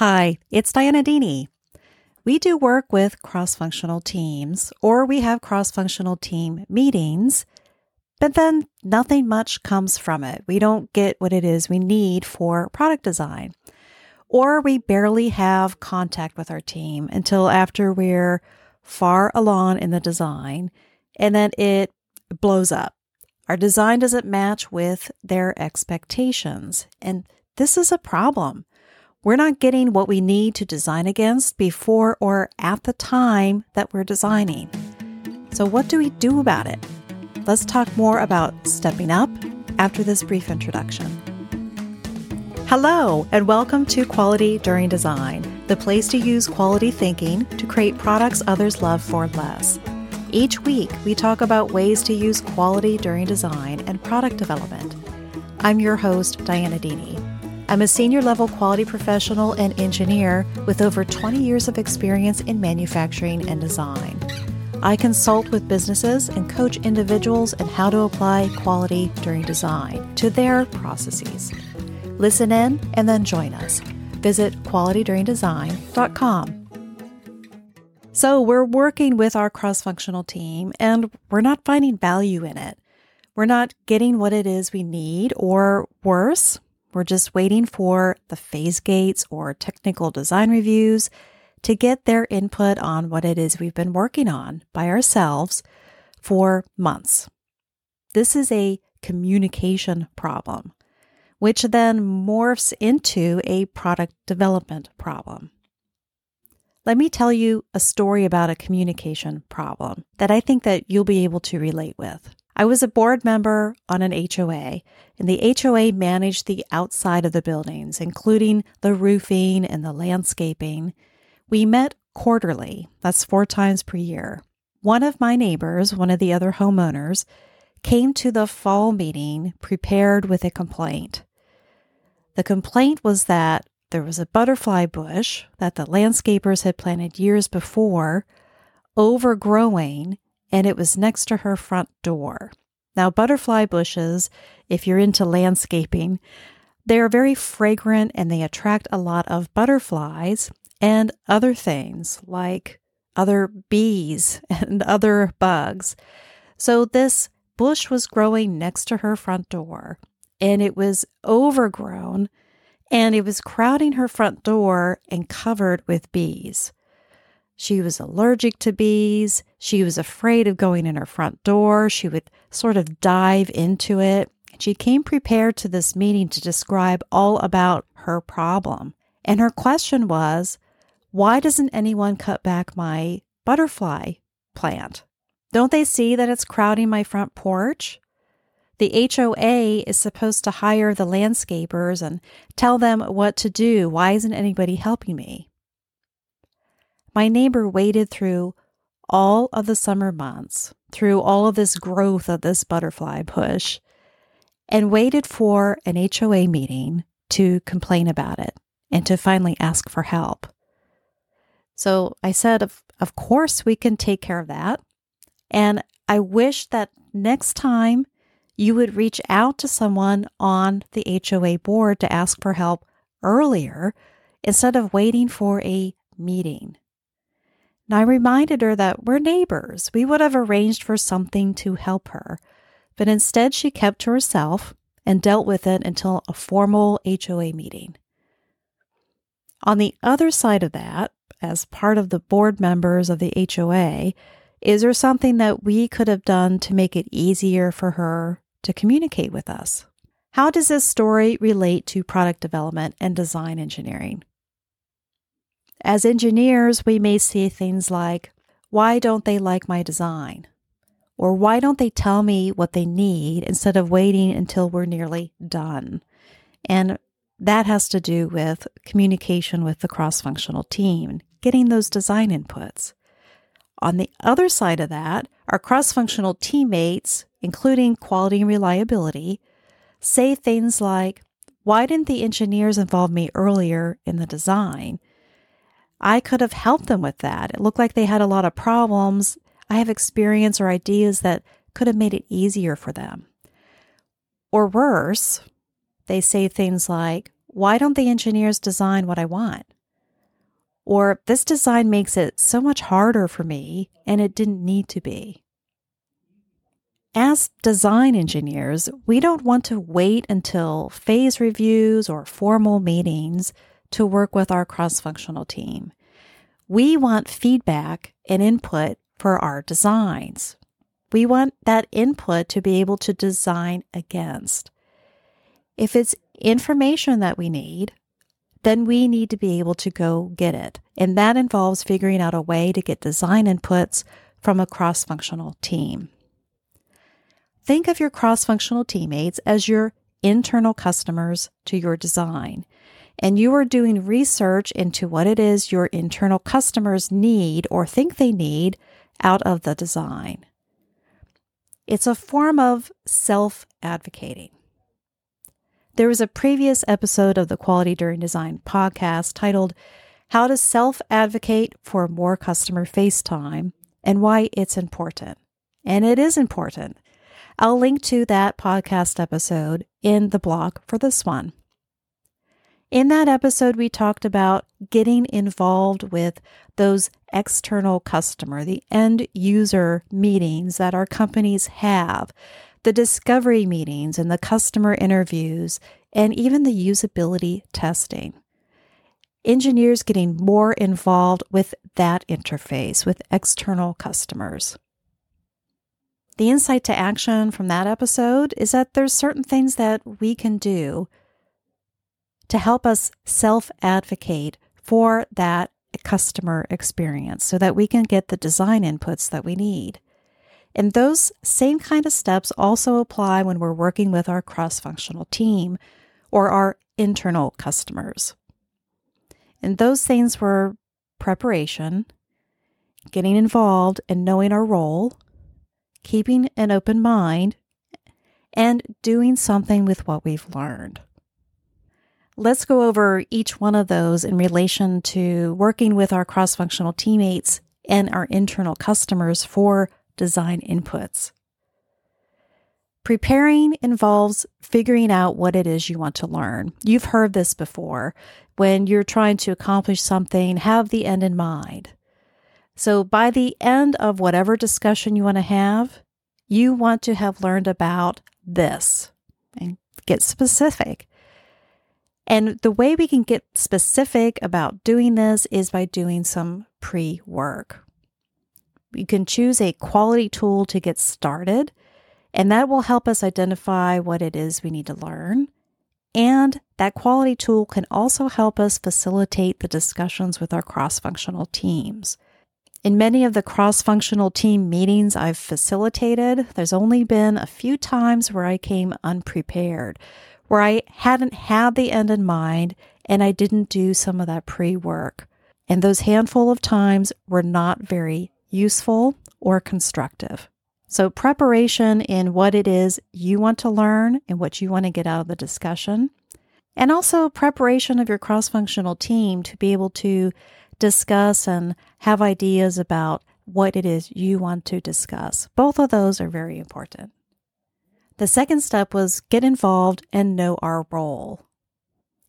Hi, it's Dianna Deeney. We do work with cross functional teams, or we have cross functional team meetings, but then nothing much comes from it. We don't get what it is we need for product design. Or we barely have contact with our team until after we're far along in the design, and then it blows up. Our design doesn't match with their expectations, and this is a problem. We're not getting what we need to design against before or at the time that we're designing. So, what do we do about it? Let's talk more about stepping up after this brief introduction. Hello, and welcome to Quality During Design, the place to use quality thinking to create products others love for less. Each week, we talk about ways to use quality during design and product development. I'm your host, Dianna Deeney. I'm a senior level quality professional and engineer with over 20 years of experience in manufacturing and design. I consult with businesses and coach individuals in how to apply quality during design to their processes. Listen in and then join us. Visit qualityduringdesign.com. So, we're working with our cross functional team and we're not finding value in it. We're not getting what it is we need, or worse, we're just waiting for the phase gates or technical design reviews to get their input on what it is we've been working on by ourselves for months. This is a communication problem, which then morphs into a product development problem. Let me tell you a story about a communication problem that I think that you'll be able to relate with. I was a board member on an HOA, and the HOA managed the outside of the buildings, including the roofing and the landscaping. We met quarterly, that's four times per year. One of my neighbors, one of the other homeowners, came to the fall meeting prepared with a complaint. The complaint was that there was a butterfly bush that the landscapers had planted years before, overgrowing and it was next to her front door. Now, butterfly bushes, if you're into landscaping, they are very fragrant and they attract a lot of butterflies and other things like other bees and other bugs. So, this bush was growing next to her front door and it was overgrown and it was crowding her front door and covered with bees. She was allergic to bees. She was afraid of going in her front door. She would sort of dive into it. She came prepared to this meeting to describe all about her problem. And her question was, why doesn't anyone cut back my butterfly plant? Don't they see that it's crowding my front porch? The HOA is supposed to hire the landscapers and tell them what to do. Why isn't anybody helping me? My neighbor waded through all of the summer months, through all of this growth of this butterfly bush, and waited for an HOA meeting to complain about it and to finally ask for help. So I said, of, of course, we can take care of that. And I wish that next time you would reach out to someone on the HOA board to ask for help earlier instead of waiting for a meeting. And I reminded her that we're neighbors. We would have arranged for something to help her. But instead, she kept to herself and dealt with it until a formal HOA meeting. On the other side of that, as part of the board members of the HOA, is there something that we could have done to make it easier for her to communicate with us? How does this story relate to product development and design engineering? As engineers, we may see things like, why don't they like my design? Or why don't they tell me what they need instead of waiting until we're nearly done? And that has to do with communication with the cross functional team, getting those design inputs. On the other side of that, our cross functional teammates, including quality and reliability, say things like, Why didn't the engineers involve me earlier in the design? I could have helped them with that. It looked like they had a lot of problems. I have experience or ideas that could have made it easier for them. Or worse, they say things like, Why don't the engineers design what I want? or this design makes it so much harder for me and it didn't need to be. As design engineers, we don't want to wait until phase reviews or formal meetings to work with our cross functional team. We want feedback and input for our designs. We want that input to be able to design against. If it's information that we need, then we need to be able to go get it. And that involves figuring out a way to get design inputs from a cross functional team. Think of your cross functional teammates as your internal customers to your design. And you are doing research into what it is your internal customers need or think they need out of the design. It's a form of self advocating. There was a previous episode of the Quality During Design podcast titled How to Self Advocate for More Customer Face Time and Why It's Important. And it is important. I'll link to that podcast episode in the blog for this one. In that episode, we talked about getting involved with those external customer, the end user meetings that our companies have the discovery meetings and the customer interviews, and even the usability testing. Engineers getting more involved with that interface with external customers. The insight to action from that episode is that there's certain things that we can do to help us self advocate for that customer experience so that we can get the design inputs that we need. And those same kind of steps also apply when we're working with our cross functional team or our internal customers. And those things were preparation, getting involved and knowing our role, keeping an open mind, and doing something with what we've learned. Let's go over each one of those in relation to working with our cross functional teammates and our internal customers for design inputs. Preparing involves figuring out what it is you want to learn. You've heard this before. When you're trying to accomplish something, have the end in mind. So, by the end of whatever discussion you want to have, you want to have learned about this and get specific. And the way we can get specific about doing this is by doing some pre work. You can choose a quality tool to get started, and that will help us identify what it is we need to learn. And that quality tool can also help us facilitate the discussions with our cross functional teams. In many of the cross functional team meetings I've facilitated, there's only been a few times where I came unprepared, where I hadn't had the end in mind and I didn't do some of that pre work. And those handful of times were not very useful, or constructive. So, preparation in what it is you want to learn and what you want to get out of the discussion, and also preparation of your cross functional team to be able to discuss and have ideas about what it is you want to discuss. Both of those are very important. The second step was get involved and know our role.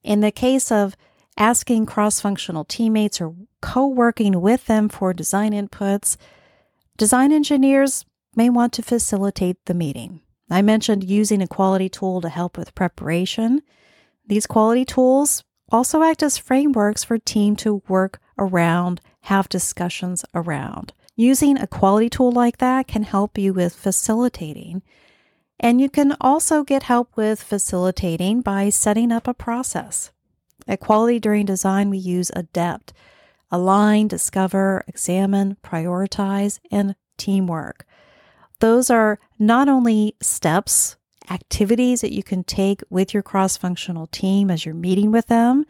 In the case of asking cross functional teammates or co working with them for design inputs, design engineers may want to facilitate the meeting. I mentioned using a quality tool to help with preparation. These quality tools also act as frameworks for team to work around, have discussions around. Using a quality tool like that can help you with facilitating. And you can also get help with facilitating by setting up a process. At Quality During Design, we use ADEPT align, discover, examine, prioritize, and teamwork. Those are not only steps, activities that you can take with your cross functional team as you're meeting with them,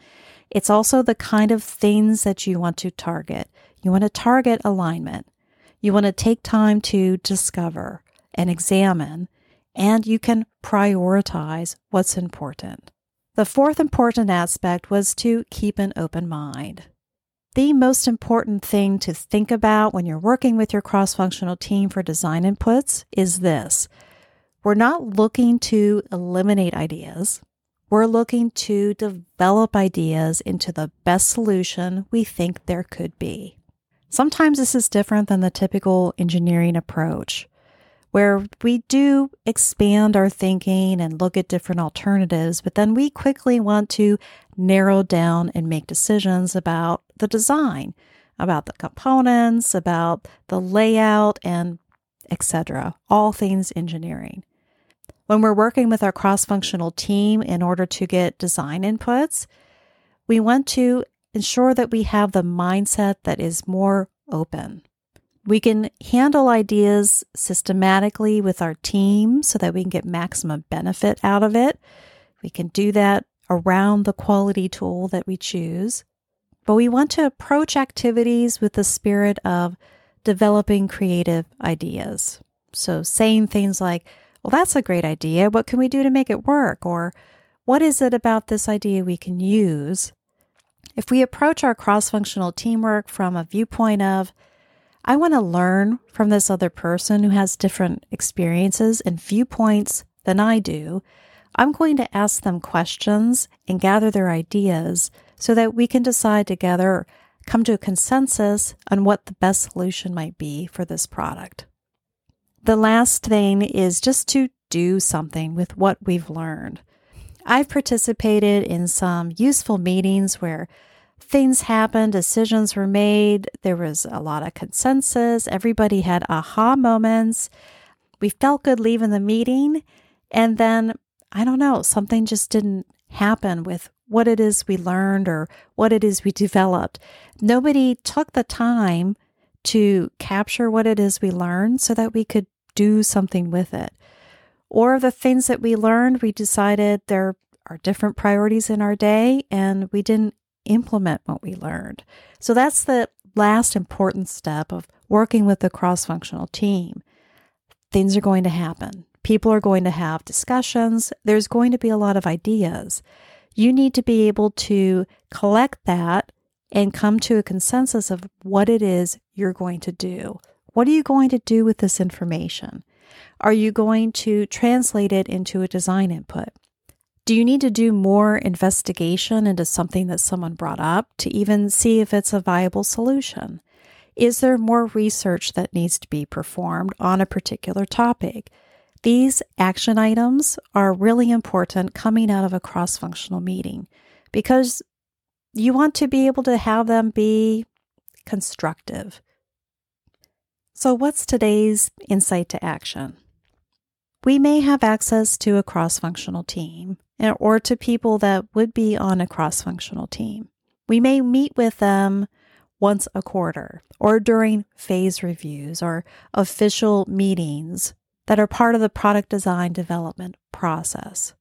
it's also the kind of things that you want to target. You want to target alignment. You want to take time to discover and examine, and you can prioritize what's important. The fourth important aspect was to keep an open mind. The most important thing to think about when you're working with your cross functional team for design inputs is this we're not looking to eliminate ideas, we're looking to develop ideas into the best solution we think there could be. Sometimes this is different than the typical engineering approach, where we do expand our thinking and look at different alternatives, but then we quickly want to narrow down and make decisions about the design, about the components, about the layout, and etc. All things engineering. When we're working with our cross functional team in order to get design inputs, we want to ensure that we have the mindset that is more open. We can handle ideas systematically with our team so that we can get maximum benefit out of it. We can do that around the quality tool that we choose. But we want to approach activities with the spirit of developing creative ideas. So, saying things like, well, that's a great idea. What can we do to make it work? Or, what is it about this idea we can use? If we approach our cross functional teamwork from a viewpoint of, I want to learn from this other person who has different experiences and viewpoints than I do, I'm going to ask them questions and gather their ideas so that we can decide together, come to a consensus on what the best solution might be for this product. The last thing is just to do something with what we've learned. I've participated in some useful meetings where things happened, decisions were made, there was a lot of consensus, everybody had aha moments. We felt good leaving the meeting. And then, I don't know, something just didn't happen with what it is we learned or what it is we developed. Nobody took the time to capture what it is we learned so that we could do something with it. Or the things that we learned, we decided there are different priorities in our day and we didn't implement what we learned. So that's the last important step of working with the cross functional team. Things are going to happen. People are going to have discussions. There's going to be a lot of ideas. You need to be able to collect that and come to a consensus of what it is you're going to do. What are you going to do with this information? Are you going to translate it into a design input? Do you need to do more investigation into something that someone brought up to even see if it's a viable solution? Is there more research that needs to be performed on a particular topic? These action items are really important coming out of a cross functional meeting because you want to be able to have them be constructive. So, what's today's insight to action? We may have access to a cross functional team or to people that would be on a cross functional team. We may meet with them once a quarter or during phase reviews or official meetings that are part of the product design development process.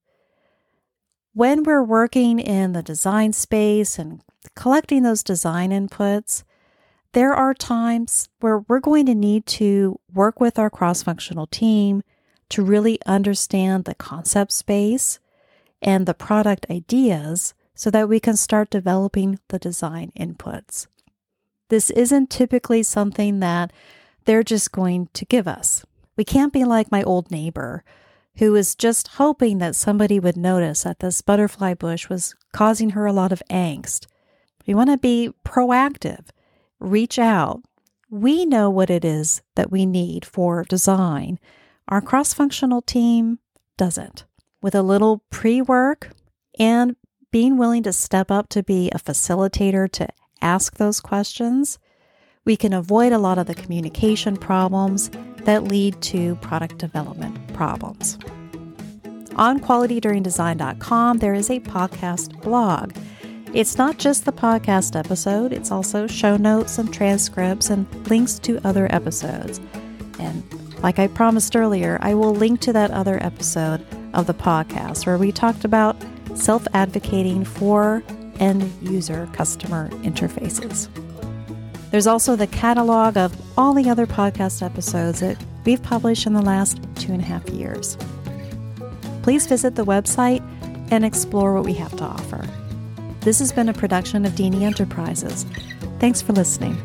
When we're working in the design space and collecting those design inputs, there are times where we're going to need to work with our cross functional team to really understand the concept space and the product ideas so that we can start developing the design inputs. This isn't typically something that they're just going to give us. We can't be like my old neighbor who was just hoping that somebody would notice that this butterfly bush was causing her a lot of angst. We want to be proactive, reach out. We know what it is that we need for design. Our cross functional team doesn't with a little pre work and being willing to step up to be a facilitator to ask those questions, we can avoid a lot of the communication problems that lead to product development problems. On qualityduringdesign.com, there is a podcast blog. It's not just the podcast episode, it's also show notes and transcripts and links to other episodes. And like I promised earlier, I will link to that other episode of the podcast where we talked about self advocating for end user customer interfaces. There's also the catalog of all the other podcast episodes that we've published in the last two and a half years. Please visit the website and explore what we have to offer. This has been a production of Deeney Enterprises. Thanks for listening.